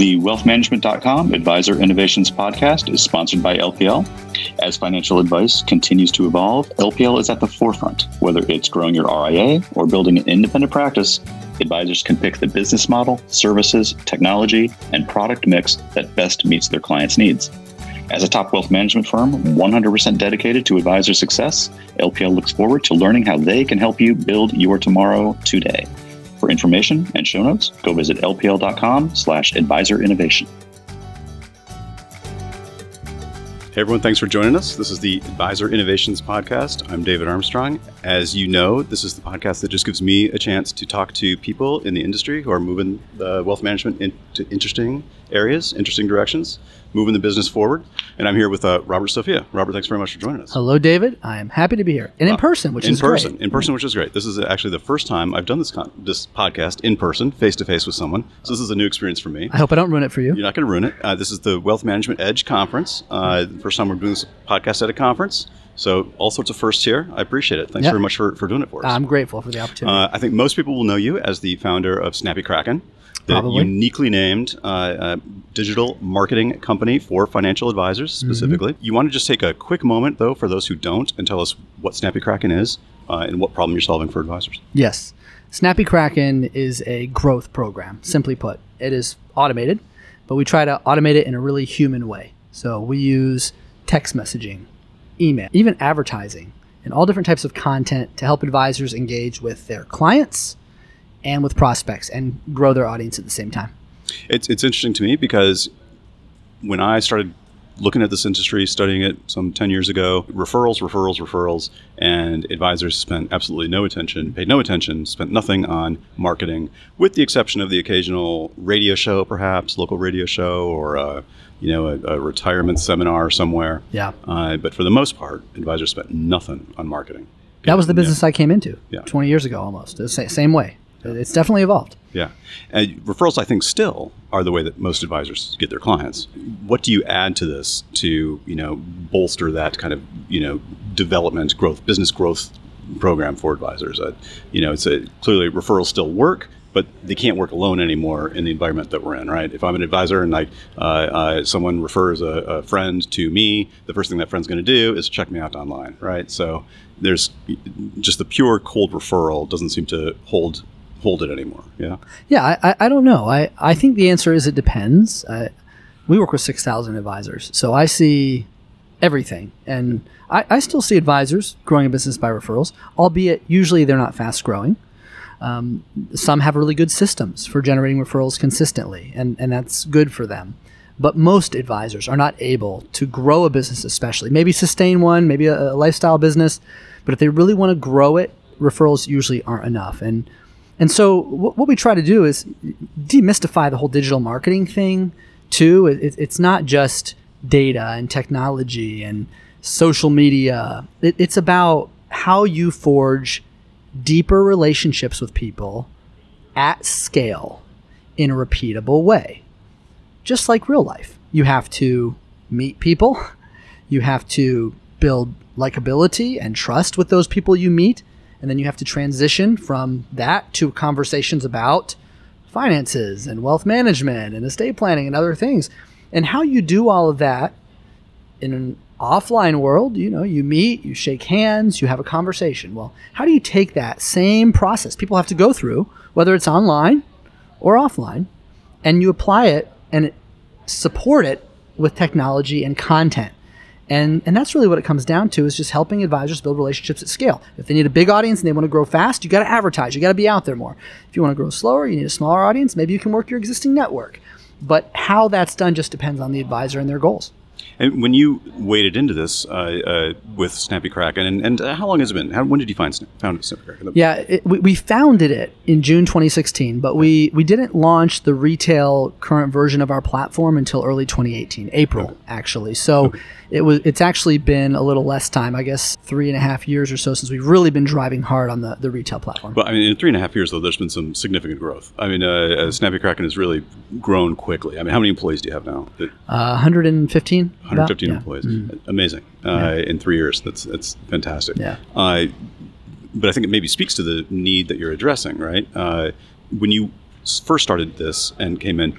The wealthmanagement.com Advisor Innovations podcast is sponsored by LPL. As financial advice continues to evolve, LPL is at the forefront. Whether it's growing your RIA or building an independent practice, advisors can pick the business model, services, technology, and product mix that best meets their clients' needs. As a top wealth management firm 100% dedicated to advisor success, LPL looks forward to learning how they can help you build your tomorrow today. For information and show notes, go visit lpl.com slash advisor innovation. Hey everyone, thanks for joining us. This is the Advisor Innovations Podcast. I'm David Armstrong. As you know, this is the podcast that just gives me a chance to talk to people in the industry who are moving the wealth management into interesting areas, interesting directions, moving the business forward. And I'm here with uh, Robert Sofia. Robert, thanks very much for joining us. Hello, David. I am happy to be here and in uh, person, which in is person, great. in person, which is great. This is actually the first time I've done this con- this podcast in person, face to face with someone. So this is a new experience for me. I hope I don't ruin it for you. You're not going to ruin it. Uh, this is the Wealth Management Edge Conference. Uh, first time we're doing this podcast at a conference. So all sorts of firsts here. I appreciate it. Thanks yep. very much for, for doing it for us. I'm grateful for the opportunity. Uh, I think most people will know you as the founder of Snappy Kraken, the Probably. uniquely named uh, uh, digital marketing company for financial advisors mm-hmm. specifically. Mm-hmm. You want to just take a quick moment, though, for those who don't, and tell us what Snappy Kraken is uh, and what problem you're solving for advisors. Yes. Snappy Kraken is a growth program, simply put. It is automated, but we try to automate it in a really human way. So we use text messaging, email, even advertising, and all different types of content to help advisors engage with their clients and with prospects and grow their audience at the same time. It's, it's interesting to me because when I started looking at this industry, studying it some 10 years ago, referrals, referrals, referrals, and advisors spent absolutely no attention, paid no attention, spent nothing on marketing, with the exception of the occasional radio show, perhaps, local radio show, or a, you know, a, a retirement seminar somewhere. Yeah. Uh, but for the most part, advisors spent nothing on marketing. That was the business yeah. I came into yeah. 20 years ago almost. The same way. It's definitely evolved. Yeah. And referrals, I think, still are the way that most advisors get their clients. What do you add to this to, you know, bolster that kind of, you know, development, growth, business growth program for advisors? Uh, you know, it's a, clearly referrals still work, but they can't work alone anymore in the environment that we're in, right? If I'm an advisor and like uh, uh, someone refers a, a, friend to me, the first thing that friend's going to do is check me out online, right? So there's just the pure cold referral doesn't seem to hold hold it anymore. Yeah. Yeah, I, I don't know. I, I think the answer is it depends. I, we work with 6,000 advisors. So I see everything. And I, I still see advisors growing a business by referrals, albeit usually they're not fast growing. Um, some have really good systems for generating referrals consistently, and, and that's good for them. But most advisors are not able to grow a business, especially maybe sustain one, maybe a, a lifestyle business. But if they really want to grow it, referrals usually aren't enough. And and so what, what we try to do is demystify the whole digital marketing thing too. It, it's not just data and technology and social media. It, it's about how you forge deeper relationships with people at scale in a repeatable way. Just like real life. You have to meet people, you have to build likability and trust with those people you meet, and then you have to transition from that to conversations about finances and wealth management and estate planning and other things. And how you do all of that in an offline world, you know, you meet, you shake hands, you have a conversation. Well, how do you take that same process people have to go through, whether it's online or offline, and you apply it and support it with technology and content? And, and that's really what it comes down to is just helping advisors build relationships at scale. If they need a big audience and they want to grow fast, you got to advertise. You got to be out there more. If you want to grow slower, you need a smaller audience. Maybe you can work your existing network. But how that's done just depends on the advisor and their goals. And when you waded into this uh, uh, with Snappy Kraken, and, and uh, how long has it been? How, when did you find found Snappy Kraken? Yeah, it, we, we, founded it in June 2016, but we, we didn't launch the retail current version of our platform until early 2018, April okay. actually. So. Okay it was it's actually been a little less time, I guess three and a half years or so since we've really been driving hard on the, the retail platform. Well, I mean, in three and a half years though, there's been some significant growth. I mean, uh, uh Snappy Kraken has really grown quickly. I mean, how many employees do you have now? Uh, 115. 115 employees. Mm-hmm. Amazing. Uh. In three years, that's that's fantastic. Yeah. Uh, but I think it maybe speaks to the need that you're addressing, right? Uh, when you first started this and came in,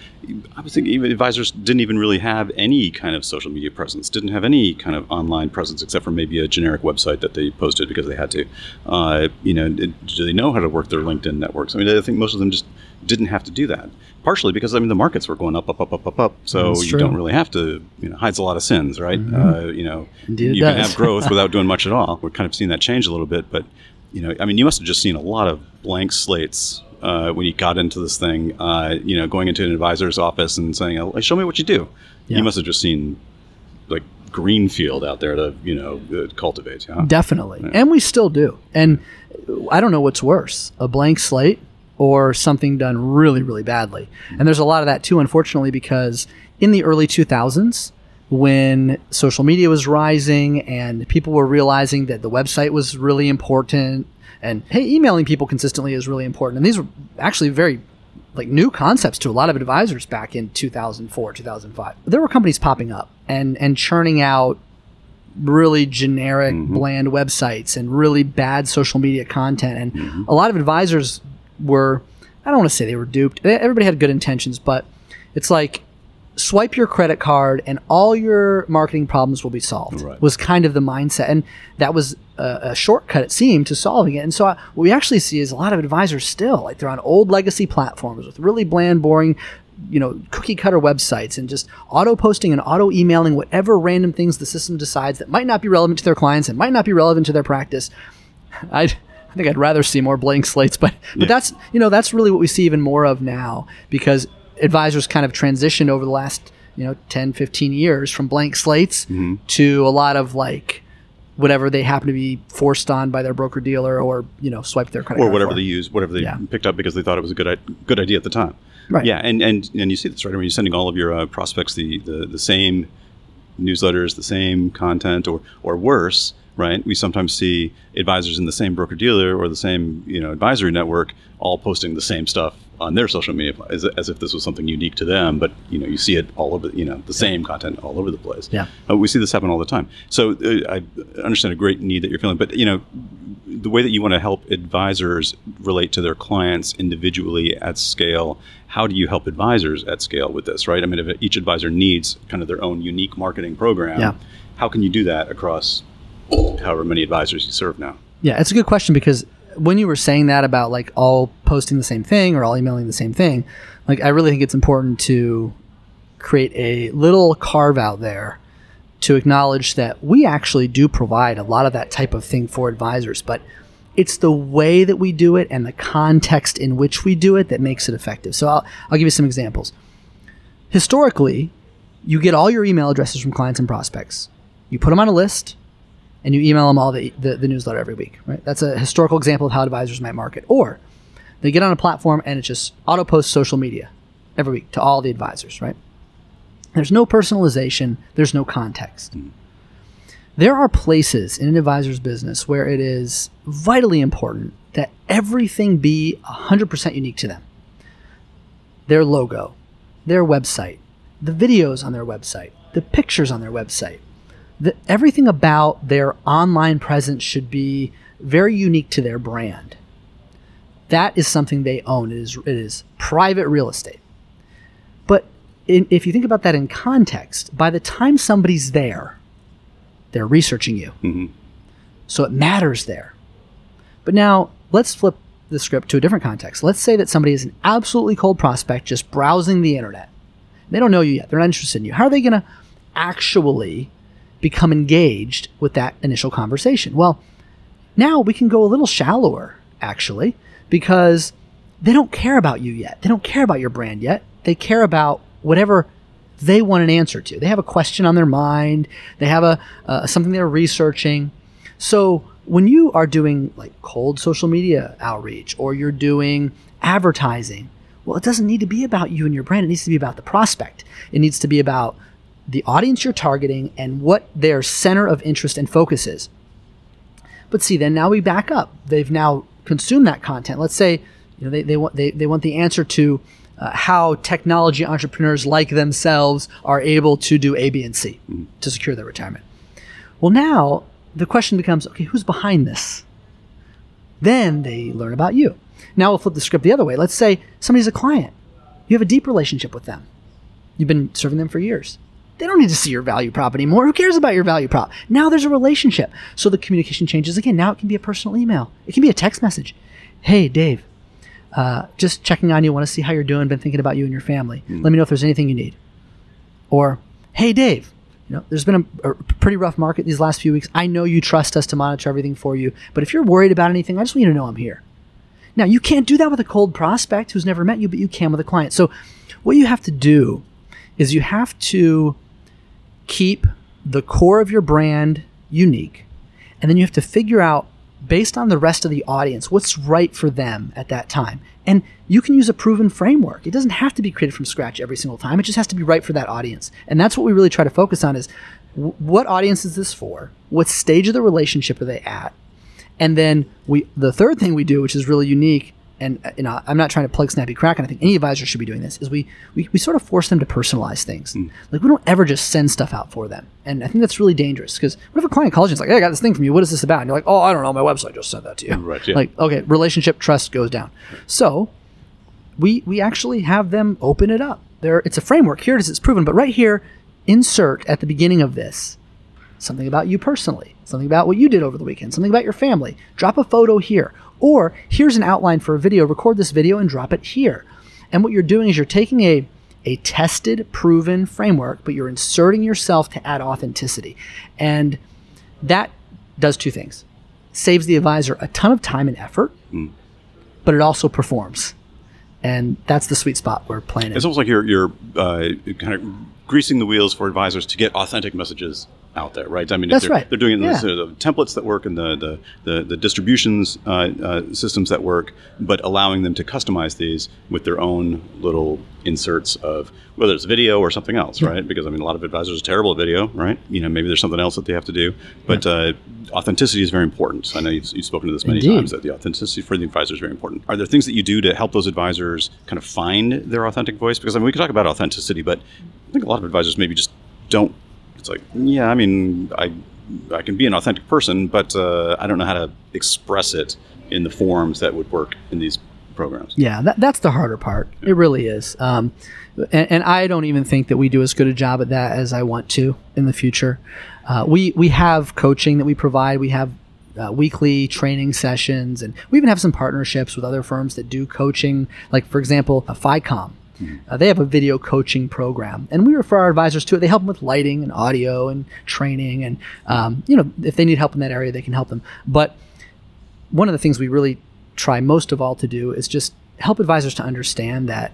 I was thinking even advisors didn't even really have any kind of social media presence, didn't have any kind of online presence except for maybe a generic website that they posted because they had to. Uh, you know, do they know how to work their LinkedIn networks? I mean, I think most of them just didn't have to do that. Partially because I mean the markets were going up, up, up, up, up, up. So you. Mm-hmm. don't really have to. You know, hides a lot of sins, right? Uh, you know, Indeed you can have growth without doing much at all. We're kind of seeing that change a little bit, but you know, I mean, you must have just seen a lot of blank slates uh, when you got into this thing. Uh, you know, going into an advisor's office and saying, "Oh, "Show me what you do." Yeah. You must have just seen like green field out there to you know uh, cultivate. Yeah. Definitely. And we still do. And I don't know what's worse a blank slate or something done really, really badly. And there's a lot of that too, unfortunately, because in the early 2000s, when social media was rising and people were realizing that the website was really important and hey emailing people consistently is really important. And these were actually very like new concepts to a lot of advisors back in 2004 2005 there were companies popping up and and churning out really generic mm-hmm. bland websites and really bad social media content. And mm-hmm. a lot of advisors were i don't want to say they were duped everybody had good intentions but it's like swipe your credit card and all your marketing problems will be solved Right. was kind of the mindset and that was a, a shortcut it seemed to solving it and so I, what we actually see is a lot of advisors still like they're on old legacy platforms with really bland boring you know cookie cutter websites and just auto posting and auto emailing whatever random things the system decides that might not be relevant to their clients and might not be relevant to their practice I, I think I'd rather see more blank slates, but but that's you know that's really what we see even more of now because advisors kind of transitioned over the last you know 10, 15 years from blank slates to a lot of like whatever they happen to be forced on by their broker dealer or you know swipe their credit or whatever for. they use, whatever they Yeah. picked up because they thought it was a good good idea at the time. Right. Yeah, and and and you see this right when you're sending all of your uh, prospects the, the the same newsletters, the same content, or or worse, right? We sometimes see advisors in the same broker dealer or the same you know advisory network all posting the same stuff on their social media as, as if this was something unique to them. But you know you see it all over you know the same content all over the place. Yeah. Uh, we see this happen all the time. So uh, I understand a great need that you're feeling, but you know, the way that you want to help advisors relate to their clients individually at scale. How do you help advisors at scale with this? Right. I mean, if each advisor needs kind of their own unique marketing program, Yeah. how can you do that across however many advisors you serve now? Yeah, it's a good question because when you were saying that about like all posting the same thing or all emailing the same thing, like I really think it's important to create a little carve out there to acknowledge that we actually do provide a lot of that type of thing for advisors, but it's the way that we do it and the context in which we do it that makes it effective. So I'll, I'll give you some examples. Historically, you get all your email addresses from clients and prospects. You put them on a list, and you email them all the, the, the newsletter every week, right? That's a historical example of how advisors might market. Or they get on a platform and it just auto posts social media every week to all the advisors, right? There's no personalization, there's no context. Hmm. There are places in an advisor's business where it is vitally important that everything be 100% unique to them. Their logo, their website, the videos on their website, the pictures on their website, the, everything about their online presence should be very unique to their brand. That is something they own. It is it is private real estate. But in, if you think about that in context, by the time somebody's there, they're researching you. Mhm. So it matters there. But now let's flip the script to a different context. Let's say that somebody is an absolutely cold prospect just browsing the internet. They don't know you yet. They're not interested in you. How are they going to actually become engaged with that initial conversation? Well, now we can go a little shallower, actually, because they don't care about you yet. They don't care about your brand yet. They care about whatever they want an answer to. They have a question on their mind. They have a uh, something they're researching. So when you are doing like cold social media outreach or you're doing advertising, well, it doesn't need to be about you and your brand. It needs to be about the prospect. It needs to be about the audience you're targeting and what their center of interest and focus is. But see, then now we back up. They've now consumed that content. Let's say, you know, they, they want they, they want the answer to uh, how technology entrepreneurs like themselves are able to do A, B, and C to secure their retirement. Well, now the question becomes, okay, who's behind this? Then they learn about you. Now we'll flip the script the other way. Let's say somebody's a client. You have a deep relationship with them. You've been serving them for years. They don't need to see your value prop anymore. Who cares about your value prop? Now there's a relationship. So the communication changes again. Now it can be a personal email. It can be a text message. Hey, Dave, uh, just checking on you. Want to see how you're doing. Been thinking about you and your family. Let me know if there's anything you need. Or, hey, Dave, you know, there's been a, a pretty rough market these last few weeks. I know you trust us to monitor everything for you, but if you're worried about anything, I just want you to know I'm here. Now, you can't do that with a cold prospect who's never met you, but you can with a client. So, what you have to do is you have to keep the core of your brand unique, and then you have to figure out, based on the rest of the audience, what's right for them at that time. And you can use a proven framework. It doesn't have to be created from scratch every single time. It just has to be right for that audience. And that's what we really try to focus on is what audience is this for? What stage of the relationship are they at? And then we the third thing we do, which is really unique, and uh, you know, I'm not trying to plug Snappy Kraken I think any advisor should be doing this, is we we, we sort of force them to personalize things. Like we don't ever just send stuff out for them. And I think that's really dangerous because what if a client calls you and is like, hey, I got this thing from you, what is this about? And you're like, Oh, I don't know, my website just sent that to you. Right, yeah. Like, okay, relationship trust goes down. So we we actually have them open it up. There it's a framework. Here it is, it's proven, but right here, insert at the beginning of this something about you personally, something about what you did over the weekend, something about your family. Drop a photo here. Or here's an outline for a video, record this video and drop it here. And what you're doing is you're taking a a tested, proven framework, but you're inserting yourself to add authenticity. And that does two things. Saves the advisor a ton of time and effort, but it also performs. And that's the sweet spot we're playing in. It's almost like you're you're uh, kind of greasing the wheels for advisors to get authentic messages out there, right? I mean, That's they're, right. They're doing Yeah. the, the templates that work and the the, the, the distributions uh, uh, systems that work, but allowing them to customize these with their own little inserts of whether it's video or something else, right? Because I mean, a lot of advisors are terrible at video, right? You know, maybe there's something else that they have to do, but uh, authenticity is very important. I know you've, you've spoken to this many Indeed. times that the authenticity for the advisor is very important. Are there things that you do to help those advisors kind of find their authentic voice? Because I mean, we can talk about authenticity, but I think a lot of advisors maybe just don't. It's like, yeah, I mean, I I can be an authentic person, but uh, I don't know how to express it in the forms that would work in these programs. Yeah, that, that's the harder part. It really is. Um, and, and I don't even think that we do as good a job at that as I want to in the future. Uh, we we have coaching that we provide. We have uh, weekly training sessions, and we even have some partnerships with other firms that do coaching. Like for example, uh, FICOM. Uh, they have a video coaching program, and we refer our advisors to it. They help them with lighting and audio and training, and um, you know if they need help in that area, they can help them. But one of the things we really try most of all to do is just help advisors to understand that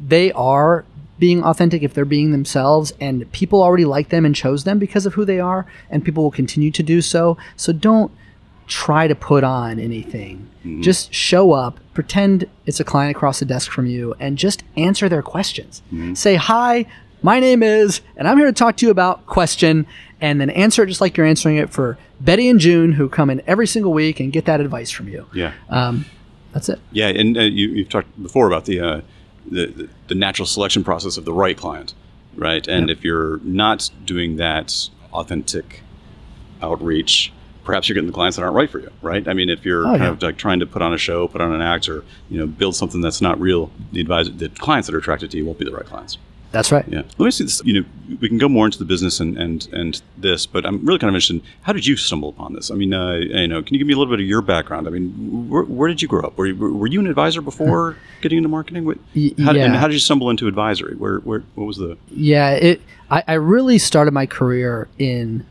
they are being authentic if they're being themselves and people already like them and chose them because of who they are and people will continue to do so so don't try to put on anything. Just show up pretend it's a client across the desk from you and just answer their questions. Say hi my name is and i'm here to talk to you about question and then answer it just like you're answering it for betty and june who come in every single week and get that advice from you. Yeah. um, that's it. Yeah, and uh, you, you've talked before about the, uh, the the the natural selection process of the right client, right? And if you're not doing that authentic outreach, perhaps you're getting the clients that aren't right for you, right? I mean, if you're Oh, kind yeah. of like trying to put on a show, put on an act, or you know, build something that's not real, the advisor, the clients that are attracted to you won't be the right clients. that's right Yeah. Let me see this. You know, we can go more into the business and and and this, but I'm really kind of interested. in How did you stumble upon this? I mean, uh, you know, can you give me a little bit of your background? I mean, where, where did you grow up? Were you, were you an advisor before getting into marketing? What, how, And how did you stumble into advisory? Where where what was the? Yeah, it. I, I really started my career in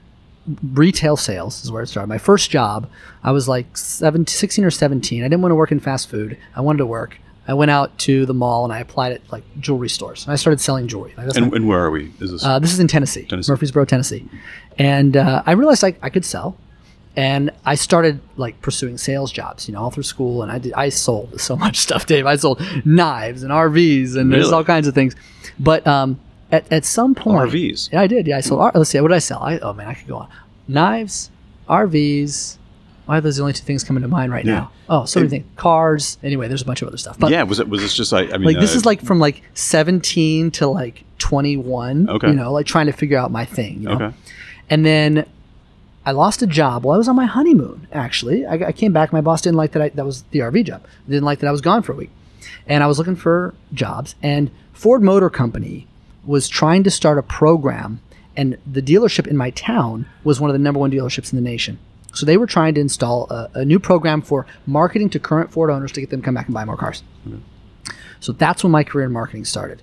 retail sales. Is where it started. My first job, I was like 17, 16 or seventeen. I didn't want to work in fast food. I wanted to work. I went out to the mall and I applied at like jewelry stores. And I started selling jewelry. Like, And, my- and where are we? Is this? uh, this is in Tennessee, Tennessee. Murfreesboro, Tennessee. And uh, I realized I, I could sell. And I started like pursuing sales jobs, you know, all through school. And I did, I sold so much stuff, Dave. I sold knives and RVs and there's all kinds of things. But um, at, at some point, RVs? Yeah, I did. Yeah, I sold. Let's see, what did I sell? I, oh man, I could go on. Knives, RVs. Why are those the only two things coming to mind right Yeah. now? Oh, so many things. Cars. Anyway, there's a bunch of other stuff. But yeah. Was it? Was this just? like I mean, like this uh, is like from like 17 to like 21 Okay. you know like trying to figure out my thing you know? Okay. and then I lost a job while I was on my honeymoon. Actually, I, I came back. My boss didn't like that. I, that was the RV job. Didn't like that I was gone for a week, and I was looking for jobs. And Ford Motor Company was trying to start a program, and the dealership in my town was one of the number one dealerships in the nation. So they were trying to install a, a new program for marketing to current Ford owners to get them to come back and buy more cars. So that's when my career in marketing started.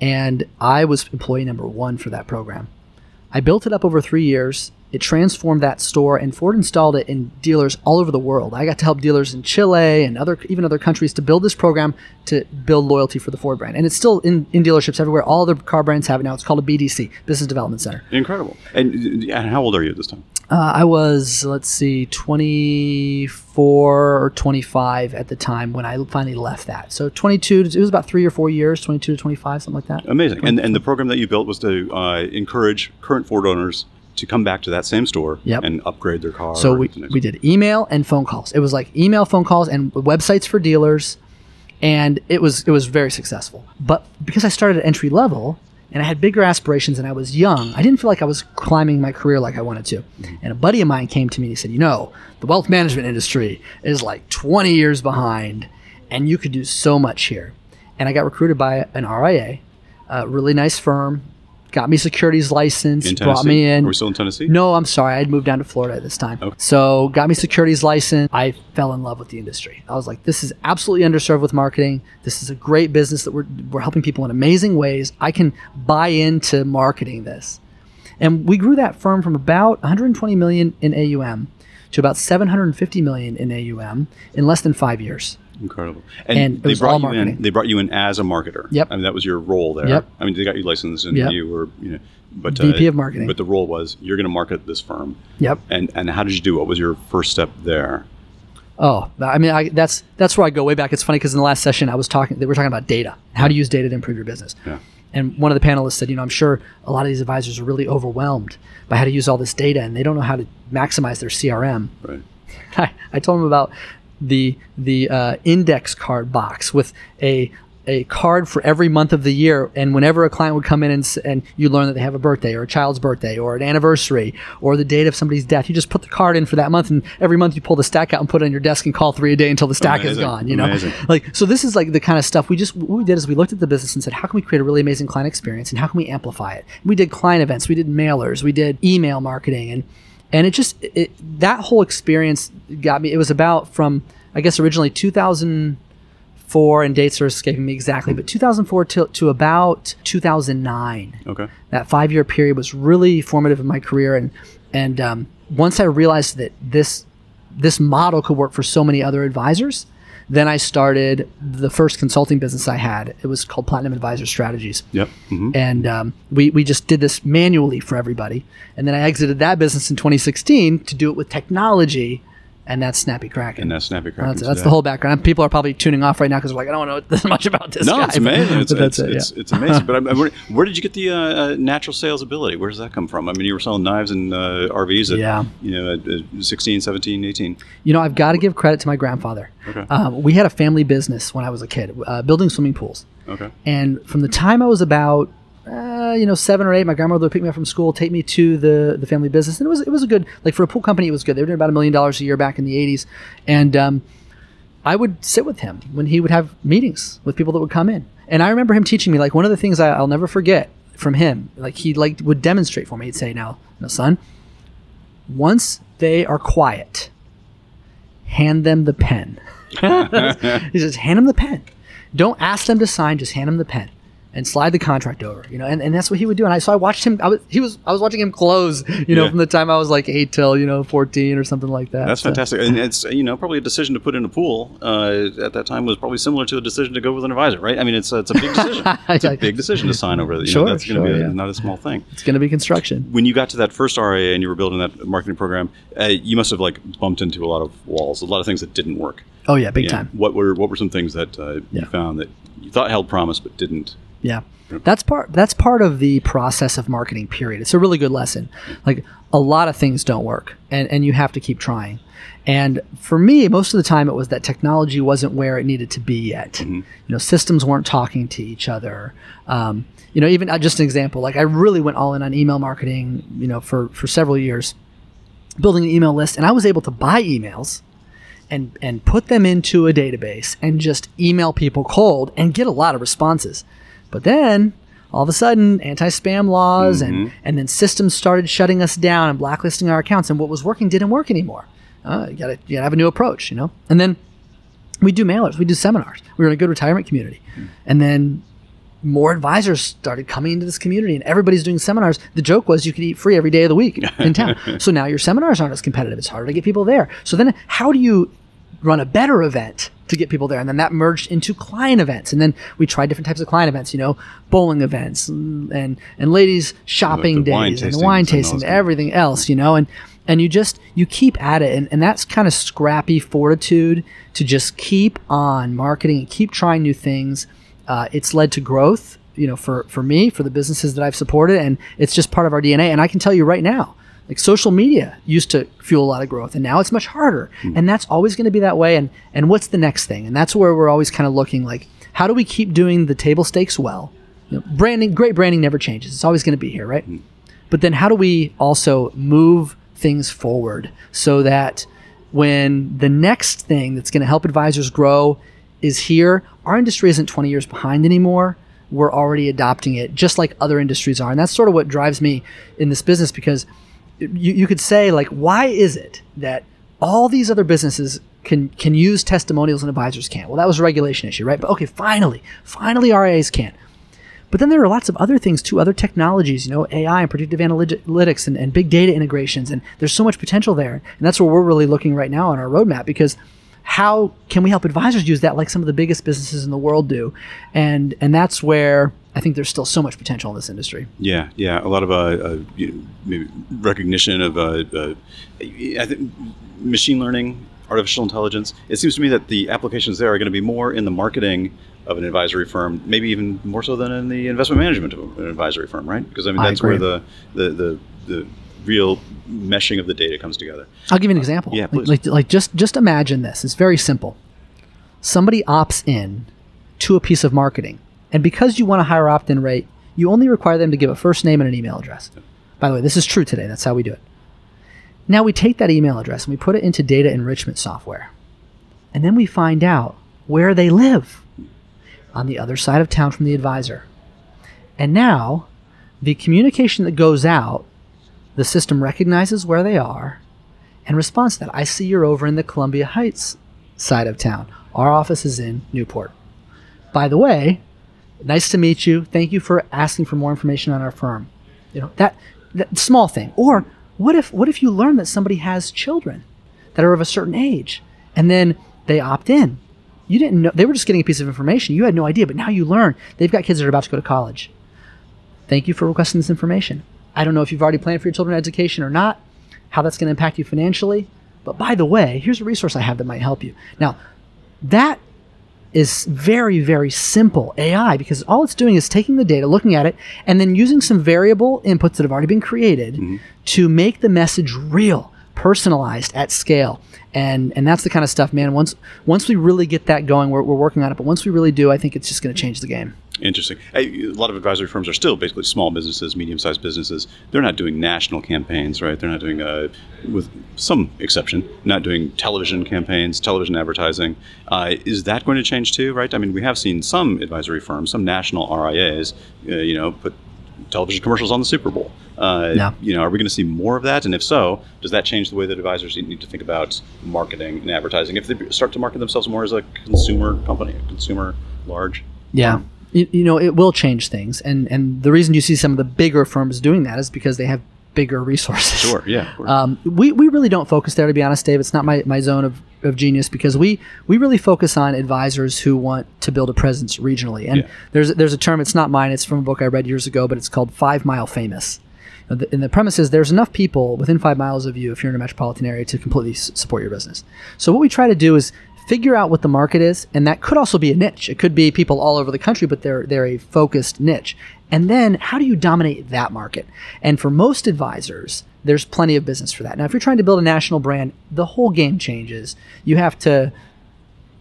And I was employee number one for that program. I built it up over three years. It transformed that store, and Ford installed it in dealers all over the world. I got to help dealers in Chile and other, even other countries, to build this program to build loyalty for the Ford brand. And it's still in, in dealerships everywhere. All the car brands have it now. It's called a BDC, Business Development Center. Incredible. And, and how old are you at this time? Uh, I was, let's see, 24 or 25 at the time when I finally left that. So 22, it was about three or four years, 22 to 25, something like that. Amazing. And, and the program that you built was to uh, encourage current Ford owners to come back to that same store Yep. and upgrade their car. So we, we did email and phone calls. It was like email, phone calls, and websites for dealers, and it was it was very successful. But because I started at entry level and I had bigger aspirations and I was young, I didn't feel like I was climbing my career like I wanted to. Mm-hmm. And a buddy of mine came to me and he said, "You know, the wealth management industry is like 20 years behind, and you could do so much here." And I got recruited by an RIA, a really nice firm. Got me securities license, in brought Tennessee? me in. Are we still in Tennessee? No, I'm sorry. I had moved down to Florida at this time. Okay. So got me securities license. I fell in love with the industry. I was like, this is absolutely underserved with marketing. This is a great business that we're, we're helping people in amazing ways. I can buy into marketing this. And we grew that firm from about 120 million in AUM to about 750 million in AUM in less than five years. Incredible. And it they brought you marketing. in. They brought you in as a marketer. Yep. I mean, that was your role there. Yep. I mean, they got you licensed and Yep. you were, you know, but VP uh, of marketing. But the role was you're going to market this firm. Yep. And and how did you do? What was your first step there? Oh, I mean, I, that's that's where I go way back. It's funny because in the last session I was talking, they were talking about data, how to use data to improve your business. Yeah. And one of the panelists said, you know, I'm sure a lot of these advisors are really overwhelmed by how to use all this data, and they don't know how to maximize their CRM. Right. I, I told him about the the uh, index card box with a a card for every month of the year, and whenever a client would come in and, and you learn that they have a birthday or a child's birthday or an anniversary or the date of somebody's death, you just put the card in for that month, and every month you pull the stack out and put it on your desk and call three a day until the stack is gone. You know, Amazing. like so. This is like the kind of stuff we just what we did is we looked at the business and said, how can we create a really amazing client experience, and how can we amplify it? We did client events, we did mailers, we did email marketing, and and it just it, that whole experience got me. It was about from I guess originally 2004, and dates are escaping me exactly, but 2004 to, to about 2009 Okay. that five year period was really formative in my career and and um, once I realized that this this model could work for so many other advisors then I started the first consulting business I had. It was called Platinum Advisor Strategies. Yep. hmm and um, we, we just did this manually for everybody. And then I exited that business in 2016 to do it with technology and that's Snappy Kraken And that's Snappy Kraken. that's, that's the whole background. People are probably tuning off right now because they're like, I don't know this much about this No, guy. it's amazing. It's, But it's, it, yeah. it's amazing. But I'm, I'm, where, where did you get the uh, uh, natural sales ability? Where does that come from? I mean, you were selling knives and uh, RVs at, Yeah. you know, at 16, 17, 18. You know, I've got to give credit to my grandfather. Okay. Um, we had a family business when I was a kid, uh, building swimming pools. Okay. And from the time I was about, uh, you know, seven or eight, my grandmother would pick me up from school, take me to the the family business, and it was it was a good like for a pool company, it was good. They were doing about a million dollars a year back in the '80s, and um, I would sit with him when he would have meetings with people that would come in, and I remember him teaching me like one of the things I, I'll never forget from him. Like he like would demonstrate for me. He'd say, "Now, now, son, once they are quiet, hand them the pen." he says, hand them the pen. Don't ask them to sign, just hand them the pen and slide the contract over. You know, and, and that's what he would do. And I so I watched him I was he was I was watching him close, you know, Yeah. from the time I was like eight till, you know, fourteen or something like that. That's So- fantastic. And it's, you know, probably a decision to put in a pool uh, at that time was probably similar to a decision to go with an advisor, right? I mean, it's, a- it's a big decision. It's a big decision to sign over. You Sure, know, that's going to sure, be a, yeah. not a small thing. It's gonna be construction. when you got to that first RIA and you were building that marketing program, uh, you must have like bumped into a lot of walls, a lot of things that didn't work. Oh yeah, big Yeah. time. What were what were some things that uh, you found that you thought held promise but didn't? Yeah. That's part that's part of the process of marketing period. It's a really good lesson. Like a lot of things don't work and, and you have to keep trying. And for me, most of the time it was that technology wasn't where it needed to be yet. You know, systems weren't talking to each other. Um, you know, even uh, just an example, like I really went all in on email marketing, you know, for, for several years. building an email list, and I was able to buy emails and and put them into a database and just email people cold and get a lot of responses. But then all of a sudden anti-spam laws and and then systems started shutting us down and blacklisting our accounts and what was working didn't work anymore. Uh, you gotta you gotta have a new approach, you know. And then we do mailers, we do seminars. We were in a good retirement community, and then more advisors started coming into this community and everybody's doing seminars. The joke was you could eat free every day of the week in town. so now your seminars aren't as competitive. It's harder to get people there. So then how do you run a better event to get people there? And then that merged into client events. And then we tried different types of client events, you know, bowling events and and, and ladies shopping wine days and wine tasting, those- everything else, you know, and and you just you keep at it and, and that's kind of scrappy fortitude to just keep on marketing and keep trying new things uh, it's led to growth you know for for me for the businesses that i've supported and it's just part of our dna and i can tell you right now like social media used to fuel a lot of growth and now it's much harder. Hmm. And that's always going to be that way and and what's the next thing? And that's where we're always kind of looking like how do we keep doing the table stakes well? You know, branding great branding never changes. It's always going to be here right? Hmm. But then how do we also move things forward so that when the next thing that's going to help advisors grow is here, our industry isn't 20 years behind anymore. We're already adopting it just like other industries are. And that's sort of what drives me in this business because you, you could say, like, why is it that all these other businesses can, can use testimonials and advisors can't? Well, that was a regulation issue, right? But okay, finally, finally RIAs can. But then there are lots of other things too, other technologies, you know, AI and predictive analytics and, and big data integrations. And there's so much potential there. And that's where we're really looking right now on our roadmap because how can we help advisors use that like some of the biggest businesses in the world do? And and that's where I think there's still so much potential in this industry. Yeah, yeah, a lot of uh, uh, you know, recognition of uh, uh, I think machine learning, artificial intelligence. It seems to me that the applications there are going to be more in the marketing of an advisory firm, maybe even more so than in the investment management of an advisory firm, right? Because I mean I that's where the, the the the real meshing of the data comes together. I'll give you an example. yeah, like, please. like like just just imagine this. It's very simple. Somebody opts in to a piece of marketing, and because you want a higher opt-in rate, you only require them to give a first name and an email address. By the way, this is true today. That's how we do it. Now we take that email address and we put it into data enrichment software. And then we find out where they live on the other side of town from the advisor. And now the communication that goes out, the system recognizes where they are and responds to that. I see you're over in the Columbia Heights side of town. Our office is in Newport. By the way, nice to meet you. Thank you for asking for more information on our firm. You know, that, that small thing. Or what if what if you learn that somebody has children that are of a certain age and then they opt in? You didn't know they were just getting a piece of information. You had no idea, but now you learn they've got kids that are about to go to college. Thank you for requesting this information. I don't know if you've already planned for your children's education or not, how that's going to impact you financially. But by the way, here's a resource I have that might help you. Now, that is very, very simple AI because all it's doing is taking the data, looking at it, and then using some variable inputs that have already been created mm-hmm. to make the message real, personalized at scale. And and that's the kind of stuff, man. Once once we really get that going, we're, we're working on it. But once we really do, I think it's just going to change the game. Interesting. A lot of advisory firms are still basically small businesses, medium-sized businesses. They're not doing national campaigns, right? They're not doing, uh, with some exception, not doing television campaigns, television advertising. Uh, is that going to change too, right? I mean, we have seen some advisory firms, some national RIAs, uh, you know, put television commercials on the Super Bowl. Uh, Yeah. You know, are we going to see more of that? And if so, does that change the way that advisors need to think about marketing and advertising? If they start to market themselves more as a consumer company, a consumer large. Yeah. You, you know, it will change things. And, and the reason you see some of the bigger firms doing that is because they have bigger resources. Sure. Yeah. Um, we, we really don't focus there, to be honest, Dave. It's not my, my zone of, of genius because we, we really focus on advisors who want to build a presence regionally. And Yeah. there's, there's a term, it's not mine, it's from a book I read years ago, but it's called Five Mile Famous. And the, premise is there's enough people within five miles of you if you're in a metropolitan area to completely s- support your business. So what we try to do is figure out what the market is, and that could also be a niche. It could be people all over the country, but they're they're a focused niche. And then how do you dominate that market? And for most advisors, there's plenty of business for that. Now, if you're trying to build a national brand, the whole game changes. You have to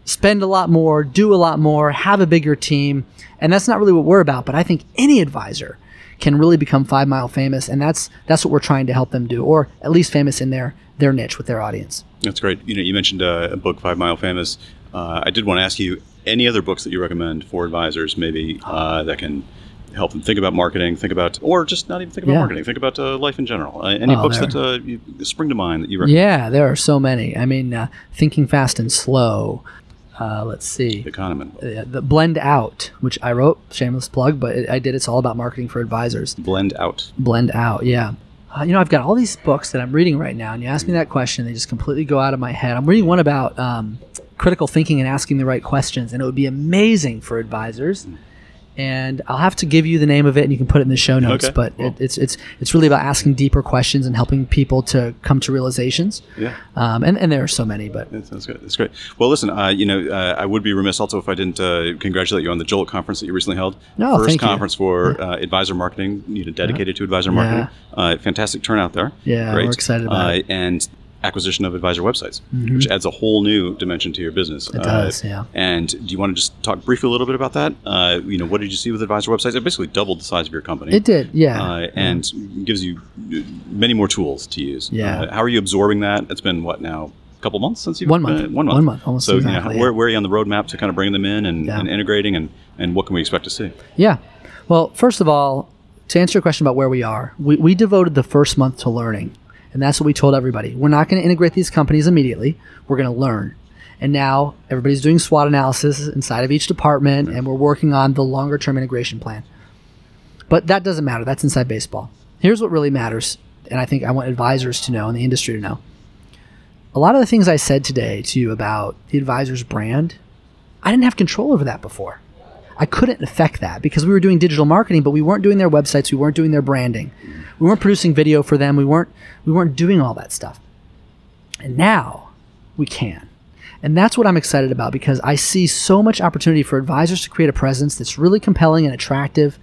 spend a lot more, do a lot more, have a bigger team. And that's not really what we're about. But I think any advisor can really become five mile famous, and that's that's what we're trying to help them do, or at least famous in their their niche with their audience. That's great. You know, you mentioned uh, a book, Five Mile Famous. Uh, I did want to ask you any other books that you recommend for advisors, maybe uh, that can help them think about marketing, think about, or just not even think about Yeah. marketing, think about uh, life in general. Uh, any Oh, books that uh, you, spring to mind that you recommend? Yeah, there are so many. I mean, uh, Thinking Fast and Slow. Uh, let's see. The Kahneman the Blend Out, which I wrote, shameless plug, but it, I did. It's all about marketing for advisors. Blend Out. Blend Out, yeah. Uh, you know, I've got all these books that I'm reading right now, and you ask me that question, they just completely go out of my head. I'm reading one about um, critical thinking and asking the right questions, and it would be amazing for advisors. And I'll have to give you the name of it, and you can put it in the show notes. Okay, but cool. it, it's it's it's really about asking deeper questions and helping people to come to realizations. Yeah. Um, and and there are so many, but That's, that's good. That's great. Well, listen, uh, you know, uh, I would be remiss also if I didn't uh, congratulate you on the Jolt conference that you recently held. No, First thank you. conference for uh, advisor marketing, you know, dedicated to advisor marketing. Uh, fantastic turnout there. Yeah, great. we're excited about uh, it. Mm-hmm. And acquisition of advisor websites, which adds a whole new dimension to your business. It does, yeah. And do you want to just talk briefly a little bit about that? Uh, you know, what did you see with advisor websites? It basically doubled the size of your company. it did, yeah. Uh, and gives you uh, many more tools to use. Yeah. Uh, how are you absorbing that? It's been what now? A couple months since you've One month. Uh, one month. One month, almost So exactly, you know, where, where are you on the roadmap to kind of bringing them in and, Yeah. and integrating, and and what can we expect to see? Yeah. Well, first of all, to answer your question about where we are, we, we devoted the first month to learning. And that's what we told everybody. We're not going to integrate these companies immediately. We're going to learn. And now everybody's doing SWOT analysis inside of each department, and we're working on the longer term integration plan. But that doesn't matter. That's inside baseball. Here's what really matters. And I think I want advisors to know and the industry to know. A lot of the things I said today to you about the advisor's brand, I didn't have control over that before. I couldn't affect that because we were doing digital marketing, but we weren't doing their websites, we weren't doing their branding, we weren't producing video for them, we weren't we weren't doing all that stuff. And now we can. And that's what I'm excited about because I see so much opportunity for advisors to create a presence that's really compelling and attractive,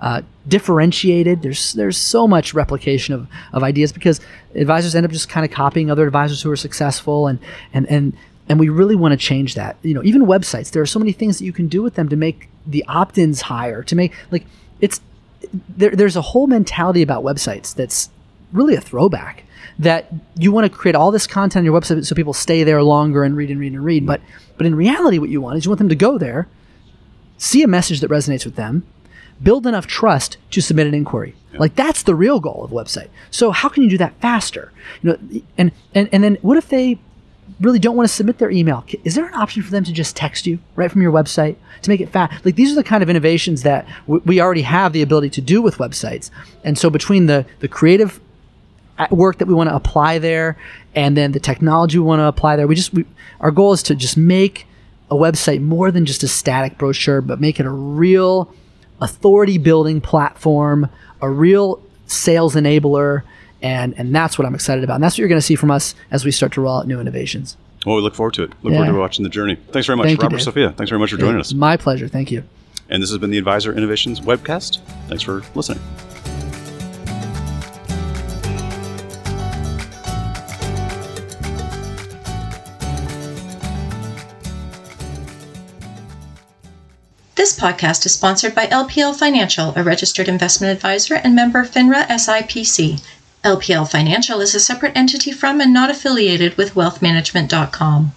uh, differentiated. There's there's so much replication of, of ideas because advisors end up just kind of copying other advisors who are successful and and and and we really want to change that. You know, even websites, there are so many things that you can do with them to make the opt-ins higher, to make like it's there, there's a whole mentality about websites that's really a throwback that you want to create all this content on your website so people stay there longer and read and read and read. But but in reality, what you want is you want them to go there, see a message that resonates with them, build enough trust to submit an inquiry. Like that's the real goal of a website. So how can you do that faster? You know, and and and then what if they really don't want to submit their email? Is there an option for them to just text you right from your website to make it fast? Like these are the kind of innovations that w- we already have the ability to do with websites. And so between the the creative uh, work that we want to apply there and then the technology we want to apply there we just we, our goal is to just make a website more than just a static brochure but make it a real authority building platform a real sales enabler and and that's what i'm excited about and that's what you're going to see from us as we start to roll out new innovations Well, we look forward to it. Look forward to watching the journey. Thanks very much, Thank Robert Dave. Sofia. Thanks very much for joining us. my pleasure thank you And this has been the Advisor Innovations webcast. Thanks for listening. This podcast is sponsored by LPL Financial, a registered investment advisor and member FINRA SIPC. LPL Financial is a separate entity from and not affiliated with wealthmanagement.com.